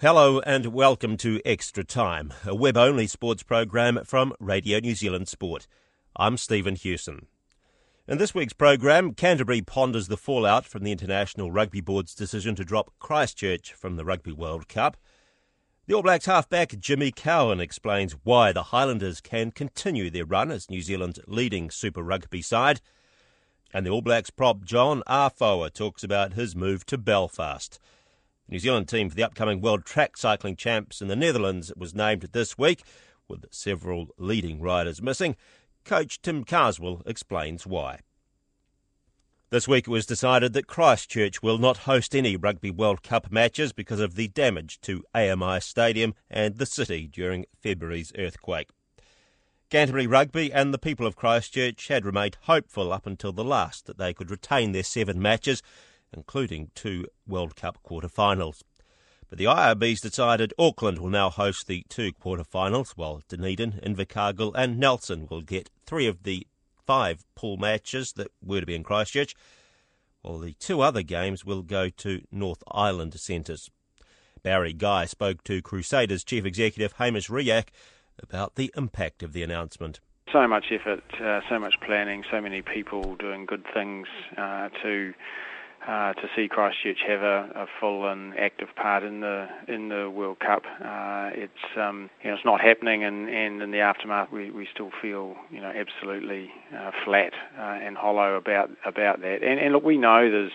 Hello and welcome to Extra Time, a web only sports program from Radio New Zealand Sport. I'm Stephen Hewson. In this week's program, Canterbury ponders the fallout from the International Rugby Board's decision to drop Christchurch from the Rugby World Cup. The All Blacks halfback Jimmy Cowan explains why the Highlanders can continue their run as New Zealand's leading Super Rugby side. And the All Blacks prop John Afoa talks about his move to Belfast. New Zealand team for the upcoming World Track Cycling Champs in the Netherlands was named this week, with several leading riders missing. Coach Tim Carswell explains why. This week it was decided that Christchurch will not host any Rugby World Cup matches because of the damage to AMI Stadium and the city during February's earthquake. Canterbury Rugby and the people of Christchurch had remained hopeful up until the last that they could retain their seven matches including two World Cup quarter-finals. But the IRBs decided Auckland will now host the two quarter-finals, while Dunedin, Invercargill and Nelson will get three of the five pool matches that were to be in Christchurch, while the two other games will go to North Island centres. Barry Guy spoke to Crusaders Chief Executive Hamish Riach about the impact of the announcement. So much effort, uh, so much planning, so many people doing good things uh, to uh, to see Christchurch have a, a, full and active part in the in the World Cup. Uh, it's um, you know it's not happening, and, and in the aftermath we, we still feel you know absolutely uh, flat uh, and hollow about about that. And, and look, we know there's.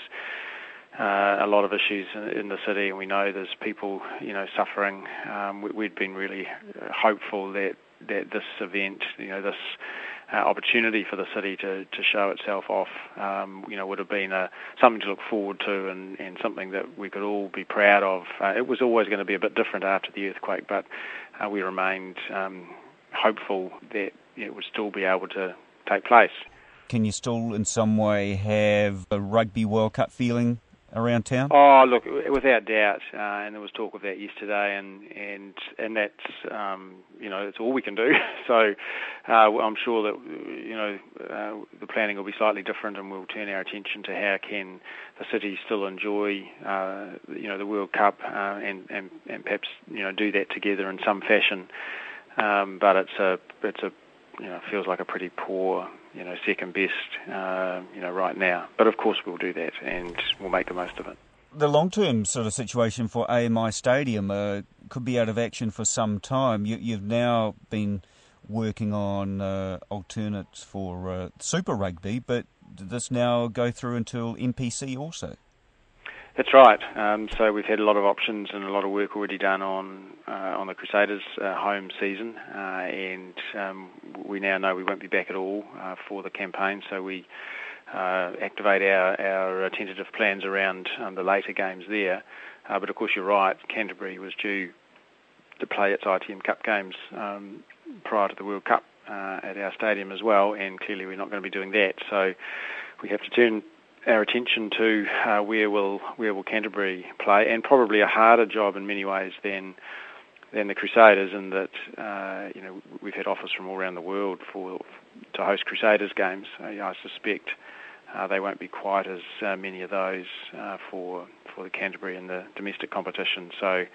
Uh, a lot of issues in, in, the city, and we know there's people, you know, suffering. Um, we, we'd been really hopeful that that this event, you know, this uh, opportunity for the city to, to show itself off, um, you know, would have been a, something to look forward to and, and something that we could all be proud of. Uh, it was always going to be a bit different after the earthquake, but uh, we remained um, hopeful that it would still be able to take place. Can you still, in some way, have a Rugby World Cup feeling around town? Oh, look, without doubt, uh, and there was talk of that yesterday, and and and that's um, you know it's all we can do. so uh, I'm sure that you know uh, the planning will be slightly different, and we'll turn our attention to how can the city still enjoy uh, you know the World Cup uh, and and and perhaps you know do that together in some fashion. Um, but it's a it's a you know feels like a pretty poor you know, second best, uh, you know, right now. But of course, we'll do that and we'll make the most of it. The long-term sort of situation for AMI Stadium uh, could be out of action for some time. You, have now been working on uh, alternates for uh, Super Rugby, but does this now go through until NPC also? That's right. Um, so we've had a lot of options and a lot of work already done on uh, on the Crusaders' uh, home season, uh, and um, we now know we won't be back at all uh, for the campaign. So we uh, activate our, our tentative plans around um, the later games there. Uh, but of course, you're right. Canterbury was due to play its ITM Cup games um, prior to the World Cup at our stadium as well, and clearly we're not going to be doing that. So we have to turn our attention to uh, where will where will Canterbury play, and probably a harder job in many ways than than the Crusaders, in that uh, you know we've had offers from all around the world for to host Crusaders games. Uh, I suspect uh, they won't be quite as uh, many of those uh, for for the Canterbury in the domestic competition. So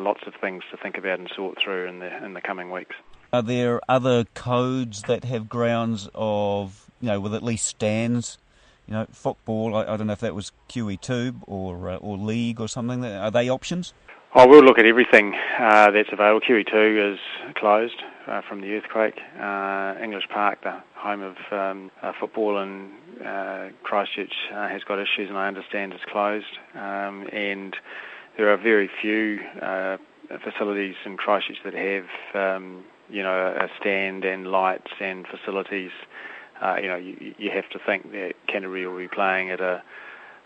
lots of things to think about and sort through in the in the coming weeks. Are there other codes that have grounds of you know with at least stands you know, football. I, I don't know if that was QE2 or uh, or league or something. Are they options? Oh, we'll look at everything uh, that's available. QE2 is closed uh, from the earthquake. Uh, English Park, the home of um, uh, football in uh, Christchurch, has got issues, and I understand is closed. Um, and there are very few facilities in Christchurch that have, um, you know, a stand and lights and facilities uh, you know, you, you have to think that Canterbury will be playing at a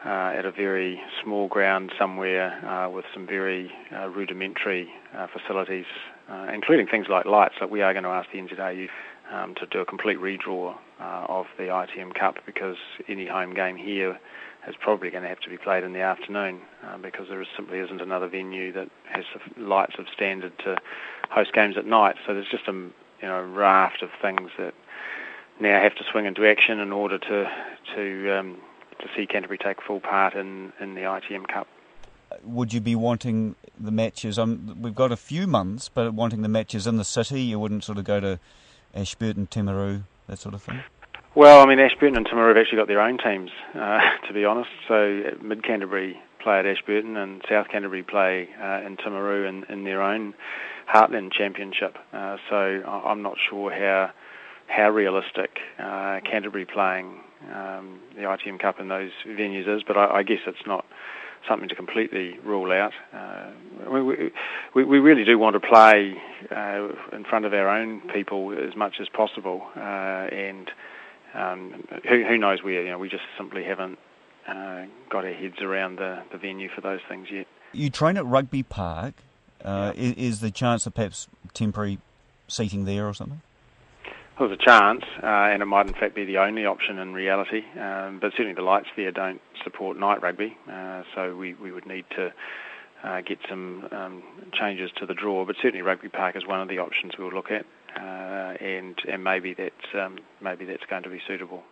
uh, at a very small ground somewhere uh, with some very uh, rudimentary uh, facilities, uh, including things like lights. Like we are going to ask the NZRU um, to do a complete redraw uh, of the ITM Cup because any home game here is probably going to have to be played in the afternoon because there is, simply isn't another venue that has lights of standard to host games at night. So there's just a you know raft of things that now have to swing into action in order to to um, to see Canterbury take full part in, in the ITM Cup. Would you be wanting the matches? Um, we've got a few months, but wanting the matches in the city, you wouldn't sort of go to Ashburton, Timaru, that sort of thing. Well, I mean, Ashburton and Timaru have actually got their own teams, uh, to be honest. So Mid Canterbury play at Ashburton and South Canterbury play uh, in Timaru in, in their own Heartland Championship. Uh, so I'm not sure how how realistic uh, Canterbury playing um, the ITM Cup in those venues is, but I, I guess it's not something to completely rule out. Uh, we, we, we, really do want to play uh, in front of our own people as much as possible, uh, and um, who, who, knows where? You know, we just simply haven't uh, got our heads around the, the venue for those things yet. You train at Rugby Park. Uh, yeah. Is, is the chance of perhaps temporary seating there or something? There's a chance, uh, and it might in fact be the only option in reality. Um, but certainly the lights there don't support night rugby, uh, so we, we would need to uh, get some um, changes to the draw. But certainly Rugby Park is one of the options we'll look at, uh, and and maybe that's um, maybe that's going to be suitable.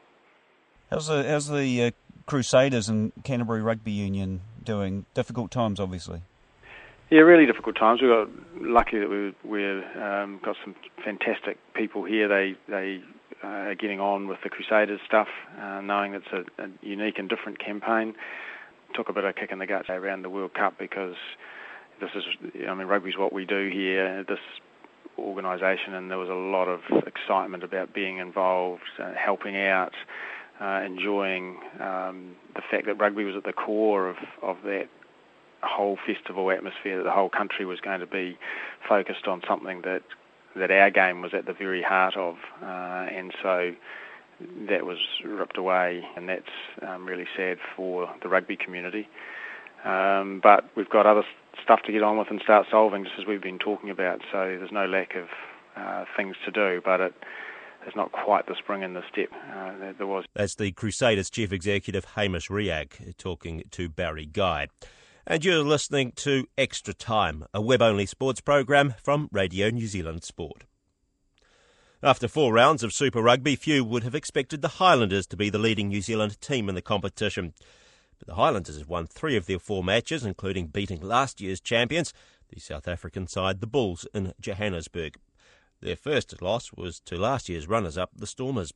How's the how's the uh, Crusaders and Canterbury Rugby Union doing? Difficult times, obviously. Yeah, really difficult times. We got lucky that we we um, got some fantastic people here. They they uh, are getting on with the Crusaders stuff, uh, knowing it's a, a, unique and different campaign. Took a bit of kick in the guts around the World Cup because this is, I mean, rugby's what we do here. This organisation, and there was a lot of excitement about being involved, uh, helping out, uh, enjoying um, the fact that rugby was at the core of of that whole festival atmosphere that the whole country was going to be focused on something that that our game was at the very heart of, uh, and so that was ripped away, and that's um, really sad for the rugby community. Um, but we've got other stuff to get on with and start solving, just as we've been talking about. So there's no lack of uh, things to do, but it is not quite the spring in the step uh, that there was. That's the Crusaders chief executive Hamish Riach talking to Barry Guy and you're listening to Extra Time, a web only sports program from Radio New Zealand Sport. After four rounds of Super Rugby, few would have expected the Highlanders to be the leading New Zealand team in the competition. But the Highlanders have won three of their four matches, including beating last year's champions, the South African side, the Bulls, in Johannesburg. Their first loss was to last year's runners up, the Stormers.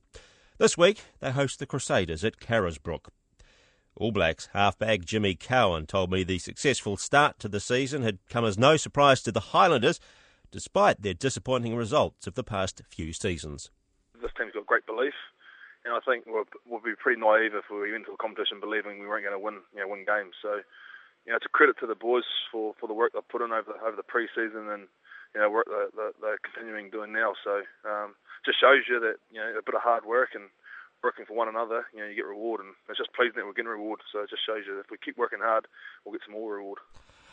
This week, they host the Crusaders at Carisbrook. All Blacks halfback Jimmy Cowan told me the successful start to the season had come as no surprise to the Highlanders, despite their disappointing results of the past few seasons. This team's got great belief, and I think we'll, we'll be pretty naive if we went into the competition believing we weren't going to win, you know, win games. So, you know, it's a credit to the boys for, for the work they've put in over the, over the pre-season and you know work that they're, continuing doing now. So, um, just shows you that you know a bit of hard work and working for one another, you know, you get reward, and it's just pleasing that we're getting reward. So it just shows you that if we keep working hard, we'll get some more reward.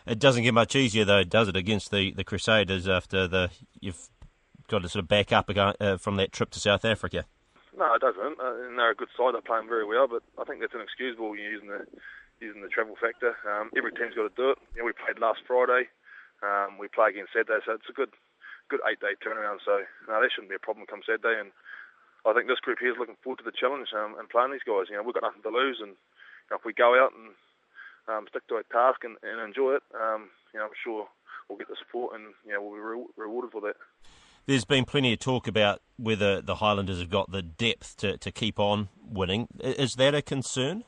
It doesn't get much easier though, does it, against the, the Crusaders after the you've got to sort of back up again, uh, from that trip to South Africa? No, it doesn't. Uh, and they're a good side. They're playing very well, but I think that's inexcusable using the using the travel factor. Um, every team's got to do it. You know, we played last Friday. Um, we play again Saturday, so it's a good good eight day turnaround. So no, that shouldn't be a problem come Saturday. And I think this group here is looking forward to the challenge um, and playing these guys. You know, we've got nothing to lose, and you know, if we go out and um, stick to our task and, and enjoy it, um, you know, I'm sure we'll get the support and you know we'll be re- rewarded for that. There's been plenty of talk about whether the Highlanders have got the depth to, to keep on winning. Is that a concern?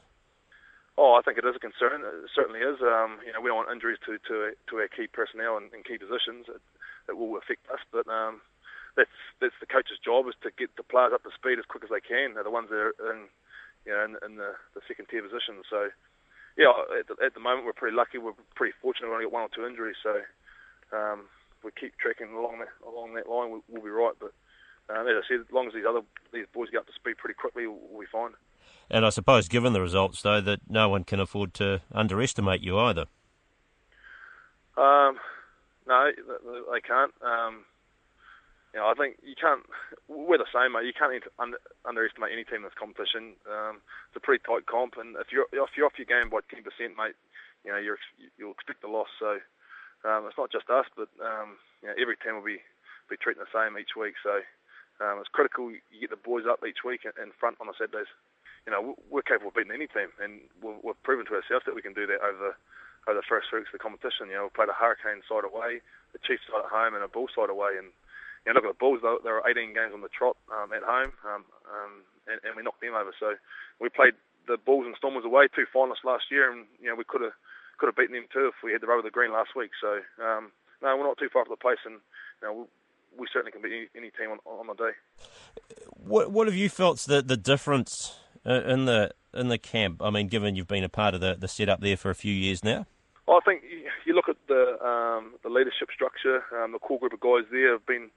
Oh, I think it is a concern. It certainly is. Um, you know, we don't want injuries to to, to our key personnel and, in key positions. It, it will affect us, but um, that's that's the coach's job is to get the players up to speed as quick as they can. They're the ones that are in, you know, in, in the, the second tier positions. So, yeah, at the, at the moment we're pretty lucky. We're pretty fortunate. We only got one or two injuries, so um, we keep tracking along that along that line. We'll, we'll be right. But um, as I said, as long as these other these boys get up to speed pretty quickly, we'll be fine. And I suppose, given the results, though, that no one can afford to underestimate you either. Um, no, they can't. Um, you know, I think you can't. We're the same, mate. You can't under, underestimate any team in this competition. Um, it's a pretty tight comp, and if you're if you're off your game by ten percent, mate, you know you're you'll expect a loss. So um, it's not just us, but um, you know, every team will be be treating the same each week. So um, it's critical you get the boys up each week in front on the Saturdays. You know, we're capable of beating any team, and we've proven to ourselves that we can do that over over the first weeks of the competition. You know, we played a Hurricane side away, the Chiefs side at home, and a Bull side away, and you know, look at the Bulls. There are 18 games on the trot um, at home, um, um, and, and we knocked them over. So we played the Bulls and Stormers away, two finalists last year, and you know we could have could have beaten them too if we had the rubber of the green last week. So um, no, we're not too far from the place, and you know, we, we certainly can beat any, any team on, on the day. What what have you felt the the difference uh, in the in the camp? I mean, given you've been a part of the the setup there for a few years now. Well, I think you look at the um, the leadership structure. Um, the core group of guys there have been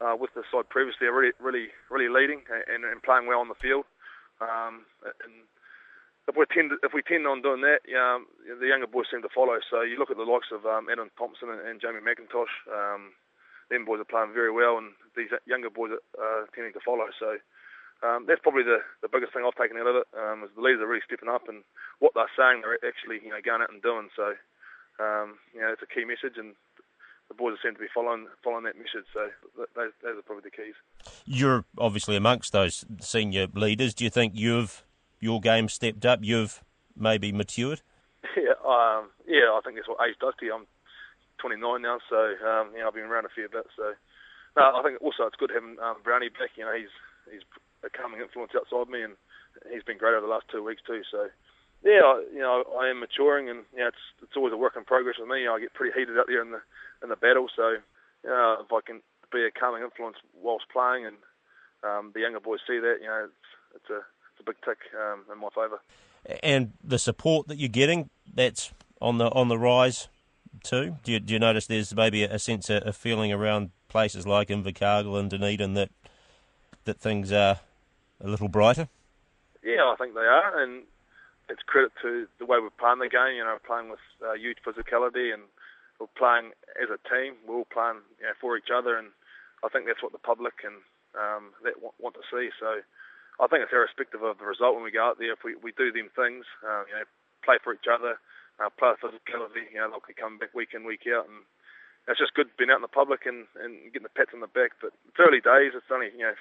uh, with the side previously are really, really, really leading and, and playing well on the field. Um, and if we tend if we tend on doing that, um, the younger boys seem to follow. So you look at the likes of um, Adam Thomson and, and Jamie Mackintosh. Um, them boys are playing very well, and these younger boys are uh, tending to follow. So um, that's probably the, the biggest thing I've taken out of it. Um, is the leaders are really stepping up, and what they're saying they're actually you know going out and doing. So um, you know it's a key message, and the boys seem to be following following that message. So those, those are probably the keys. You're obviously amongst those senior leaders. Do you think you've your game stepped up? You've maybe matured? Yeah, um, yeah. I think that's what age does to you. I'm 29 now, so um, you know, I've been around a fair bit. So no, I think also it's good having um, Brownie back. You know, he's he's a calming influence outside me, and he's been great over the last two weeks too. So yeah, I, you know, I am maturing, and you know, it's it's always a work in progress with me. You know, I get pretty heated up there in the in the battle, so you know, if I can be a calming influence whilst playing, and um, the younger boys see that, you know, it's it's a it's a big tick um, in my favour. And the support that you're getting, that's on the on the rise too. Do you, do you notice there's maybe a sense of, a feeling around places like Invercargill and Dunedin that that things are a little brighter? Yeah, I think they are, and it's credit to the way we're playing the game. You know, playing with uh, huge physicality, and we're playing as a team. We're all playing you know, for each other, and I think that's what the public and um, that want, want to see. So I think it's irrespective of the result when we go out there. If we, we do them things, uh, you know, play for each other, uh, play with physicality, you know, they'll come back week in, week out, and it's just good being out in the public and, and getting the pats on the back. But it's early days. It's only you know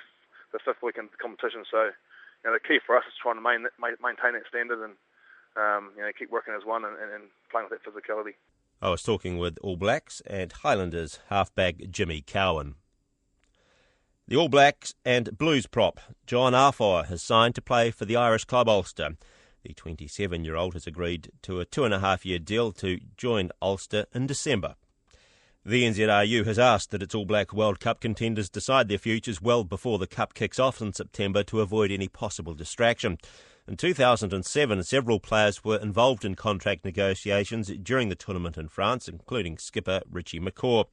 the fifth week in the competition, so know, the key for us is trying to main, maintain that standard and um, you know keep working as one and, and, playing with that physicality. I was talking with All Blacks and Highlanders halfback Jimmy Cowan. The All Blacks and Blues prop John Afoa has signed to play for the Irish club Ulster. The 27 year old has agreed to a two and a half year deal to join Ulster in December. The NZRU has asked that its All Black World Cup contenders decide their futures well before the Cup kicks off in September to avoid any possible distraction. In 2007, several players were involved in contract negotiations during the tournament in France, including skipper Richie McCaw.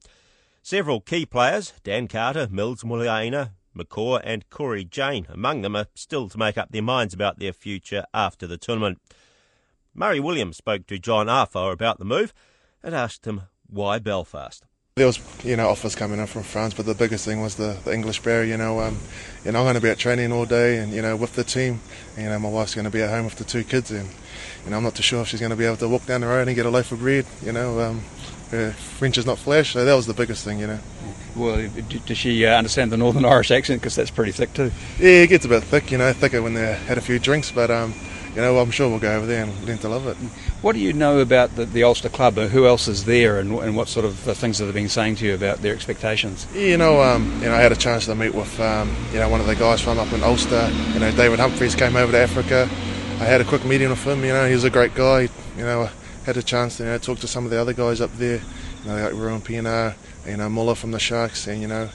Several key players, Dan Carter, Mils Muliaina, McCaw and Cory Jane, among them, are still to make up their minds about their future after the tournament. Murray Williams spoke to John Afoa about the move and asked him why Belfast? There was, you know, offers coming in from France, but the biggest thing was the, the English barrier. You know, um, you know, I'm going to be at training all day, and you know, with the team. And, you know, my wife's going to be at home with the two kids, and you know, I'm not too sure if she's going to be able to walk down the road and get a loaf of bread. You know, um, French is not flesh, so that was the biggest thing. You know. Well, does she uh, understand the Northern Irish accent? Because that's pretty thick too. Yeah, it gets a bit thick. You know, thicker when they had a few drinks, but um, you know, I'm sure we'll go over there and learn to love it. What do you know about the, the Ulster Club? Who else is there, and, and what sort of uh, things have they been saying to you about their expectations? You know, um, you know, I had a chance to meet with um, you know one of the guys from up in Ulster. You know, David Humphreys came over to Africa. I had a quick meeting with him. You know, he was a great guy. You know, I had a chance to you know talk to some of the other guys up there. You know, like Ruan Pienaar, you know, Muller from the Sharks, and you know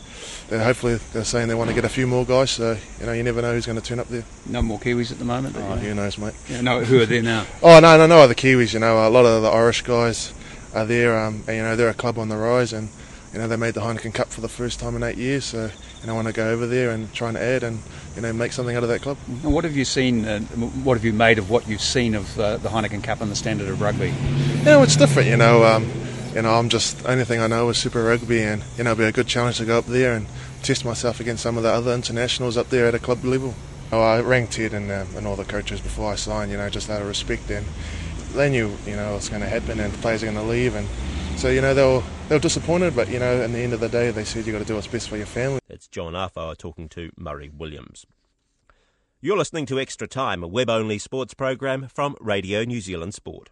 they're hopefully they're saying they want to get a few more guys. So you know, you never know who's going to turn up there. No more Kiwis at the moment. Oh, who knows, mate? Yeah, no, who are there now? oh no, no, no other Kiwis. You know, a lot of the Irish guys are there. Um, and, you know, they're a club on the rise, and you know they made the Heineken Cup for the first time in eight years. So you know, I want to go over there and try and add and you know make something out of that club. And what have you seen? Uh, what have you made of what you've seen of uh, the Heineken Cup and the standard of rugby? You know, it's different. You know, um, you know, I'm just only thing I know is Super Rugby, and you know, it'll be a good challenge to go up there and test myself against some of the other internationals up there at a club level. Oh, I rang Ted and, um, and all the coaches before I signed, you know, just out of respect. And they knew, you know, what's going to happen and the players are going to leave. And so, you know, they were, they were disappointed, but, you know, at the end of the day, they said you've got to do what's best for your family. That's John Afoa talking to Murray Williams. You're listening to Extra Time, a web only sports program from Radio New Zealand Sport.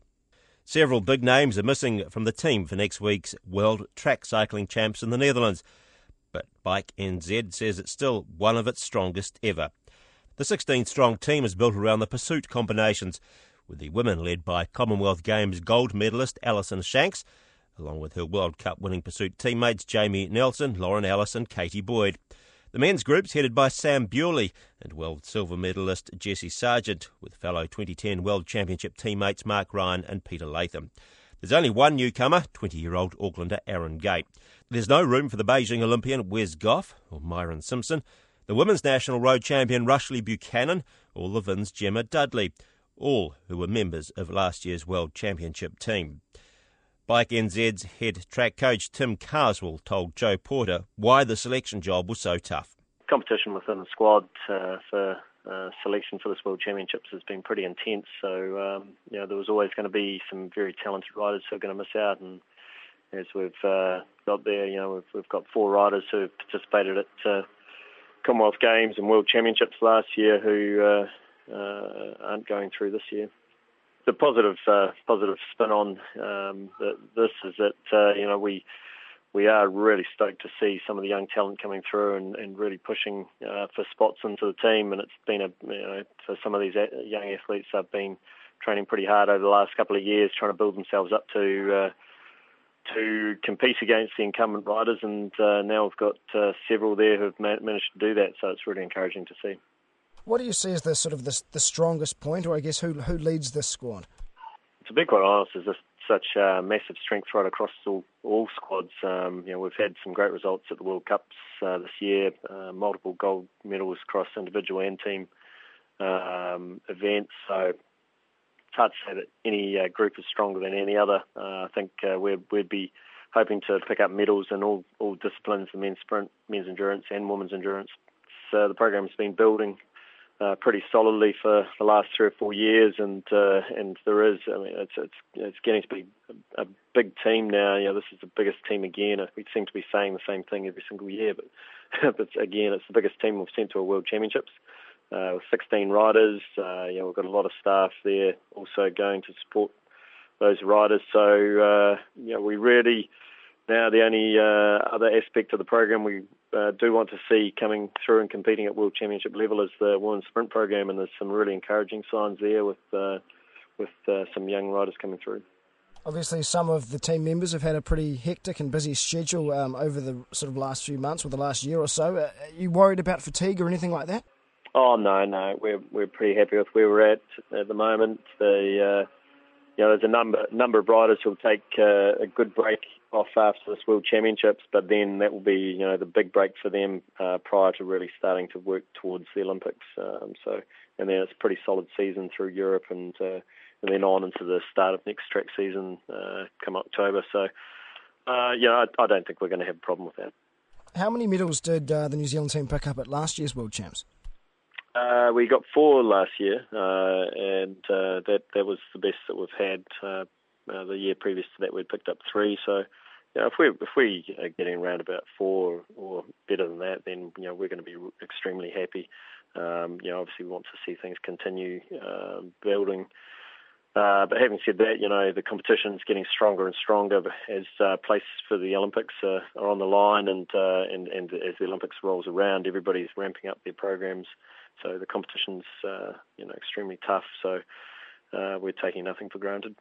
Several big names are missing from the team for next week's World Track Cycling Champs in the Netherlands, but Bike NZ says it's still one of its strongest ever. The 16 strong team is built around the pursuit combinations, with the women led by Commonwealth Games gold medalist Alison Shanks, along with her World Cup winning pursuit teammates Jaime Nielsen, Lauren Ellis, and Kaytee Boyd. The men's group's headed by Sam Bewley and world silver medalist Jesse Sargent, with fellow 2010 World Championship teammates Mark Ryan and Peter Latham. There's only one newcomer, 20 year old Aucklander Aaron Gate. There's no room for the Beijing Olympian Wes Gough or Myron Simpson, the women's national road champion Rushlee Buchanan, or Levin's Gemma Dudley, all who were members of last year's World Championship team. Bike NZ's head track coach Tim Carswell told Joe Porter why the selection job was so tough. Competition within the squad uh, for uh, selection for this World Championships has been pretty intense. So um, you know there was always going to be some very talented riders who are going to miss out, and as we've uh, got there, you know we've, we've got four riders who've participated at uh, Commonwealth Games and World Championships last year who uh, uh, aren't going through this year the positive uh, positive spin on um, this is that uh, you know we we are really stoked to see some of the young talent coming through and, and really pushing uh, for spots into the team. And it's been a you know for some of these young athletes have been training pretty hard over the last couple of years, trying to build themselves up to. Uh, to compete against the incumbent riders, and uh, now we've got uh, several there who've managed to do that. So it's really encouraging to see. What do you see as the sort of the, the strongest point, or I guess who who leads this squad? To be quite honest, there's such uh, massive strength right across all, all squads. Um, you know, we've had some great results at the World Cups uh, this year, uh, multiple gold medals across individual and team um, events. So it's hard to say that any uh, group is stronger than any other. Uh, I think uh, we'd, we'd be hoping to pick up medals in all, all disciplines, the men's sprint, men's endurance, and women's endurance. So the program's been building uh, pretty solidly for the last three or four years, and uh, and there is, I mean, it's it's it's getting to be a, big team now. You know, this is the biggest team again. We seem to be saying the same thing every single year, but but again, it's the biggest team we've sent to a World Championships. Uh, with 16 riders, uh, you know, we've got a lot of staff there also going to support those riders. So, uh, you know, we really now the only uh, other aspect of the program we uh, do want to see coming through and competing at World Championship level is the women's sprint program, and there's some really encouraging signs there with uh, with uh, some young riders coming through. Obviously, some of the team members have had a pretty hectic and busy schedule um, over the sort of last few months or the last year or so. Uh, are you worried about fatigue or anything like that? Oh no, no, we're we're pretty happy with where we're at at the moment. The uh, you know, there's a number number of riders who'll take uh, a good break off after this World Championships, but then that will be you know the big break for them uh, prior to really starting to work towards the Olympics. Um, so and then it's a pretty solid season through Europe and uh, and then on into the start of next track season uh, come October. So uh, know I, I, don't think we're going to have a problem with that. How many medals did uh, the New Zealand team pick up at last year's World Champs? Uh, we got four last year, uh, and uh, that that was the best that we've had. Uh, uh, the year previous to that, we'd picked up three. So, you know, if we if we are getting around about four or better than that, then you know we're going to be extremely happy. Um, you know, obviously we want to see things continue um, building. Uh, but having said that, you know the competition is getting stronger and stronger as uh, places for the Olympics uh, are on the line, and, uh, and and as the Olympics rolls around, everybody's ramping up their programs. So the competition's uh, you know extremely tough. So uh, we're taking nothing for granted.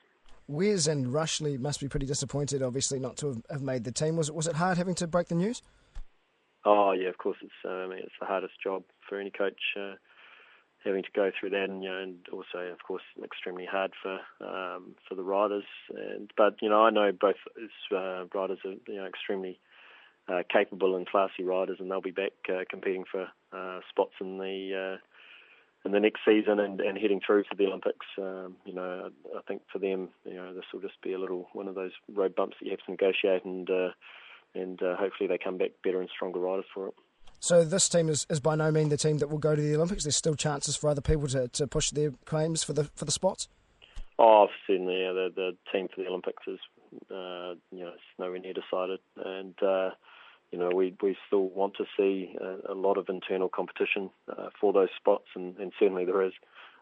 Wes and Rushlee must be pretty disappointed, obviously, not to have made the team. Was it was it hard having to break the news? Oh yeah, of course. It's uh, I mean it's the hardest job for any coach. Uh, having to go through that, and you know, and also, of course, extremely hard for um, for the riders. And but you know, I know both uh, riders are you know extremely uh, capable and classy riders, and they'll be back uh, competing for uh, spots in the in the next season and, and heading through to the Olympics. Um, you know, I think for them, you know, this will just be a little one of those road bumps that you have to negotiate, and uh, and uh, hopefully they come back better and stronger riders for it. So this team is, is by no means the team that will go to the Olympics. There's still chances for other people to, to push their claims for the for the spots. Oh, certainly. Yeah, the the team for the Olympics is uh, you know it's nowhere near decided, and uh, you know we we still want to see a, a lot of internal competition uh, for those spots, and, and certainly there is.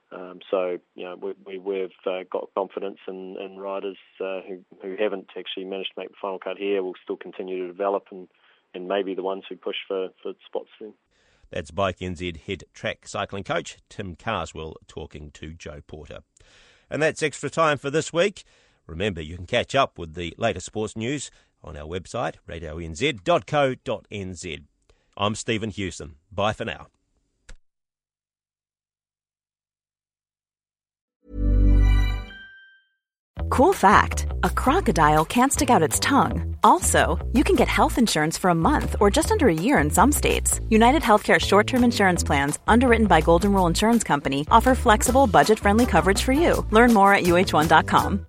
Um, so you know we, we have uh, got confidence in, in riders uh, who who haven't actually managed to make the final cut here will still continue to develop and and maybe the ones who push for, for spots then. That's Bike NZ head track cycling coach Tim Carswell talking to Joe Porter. And that's extra time for this week. Remember, you can catch up with the latest sports news on our website, radionz.co.nz. I'm Stephen Hewson. Bye for now. Cool fact a crocodile can't stick out its tongue. Also, you can get health insurance for a month or just under a year in some states. United Healthcare short term insurance plans, underwritten by Golden Rule Insurance Company, offer flexible, budget friendly coverage for you. Learn more at uh1.com.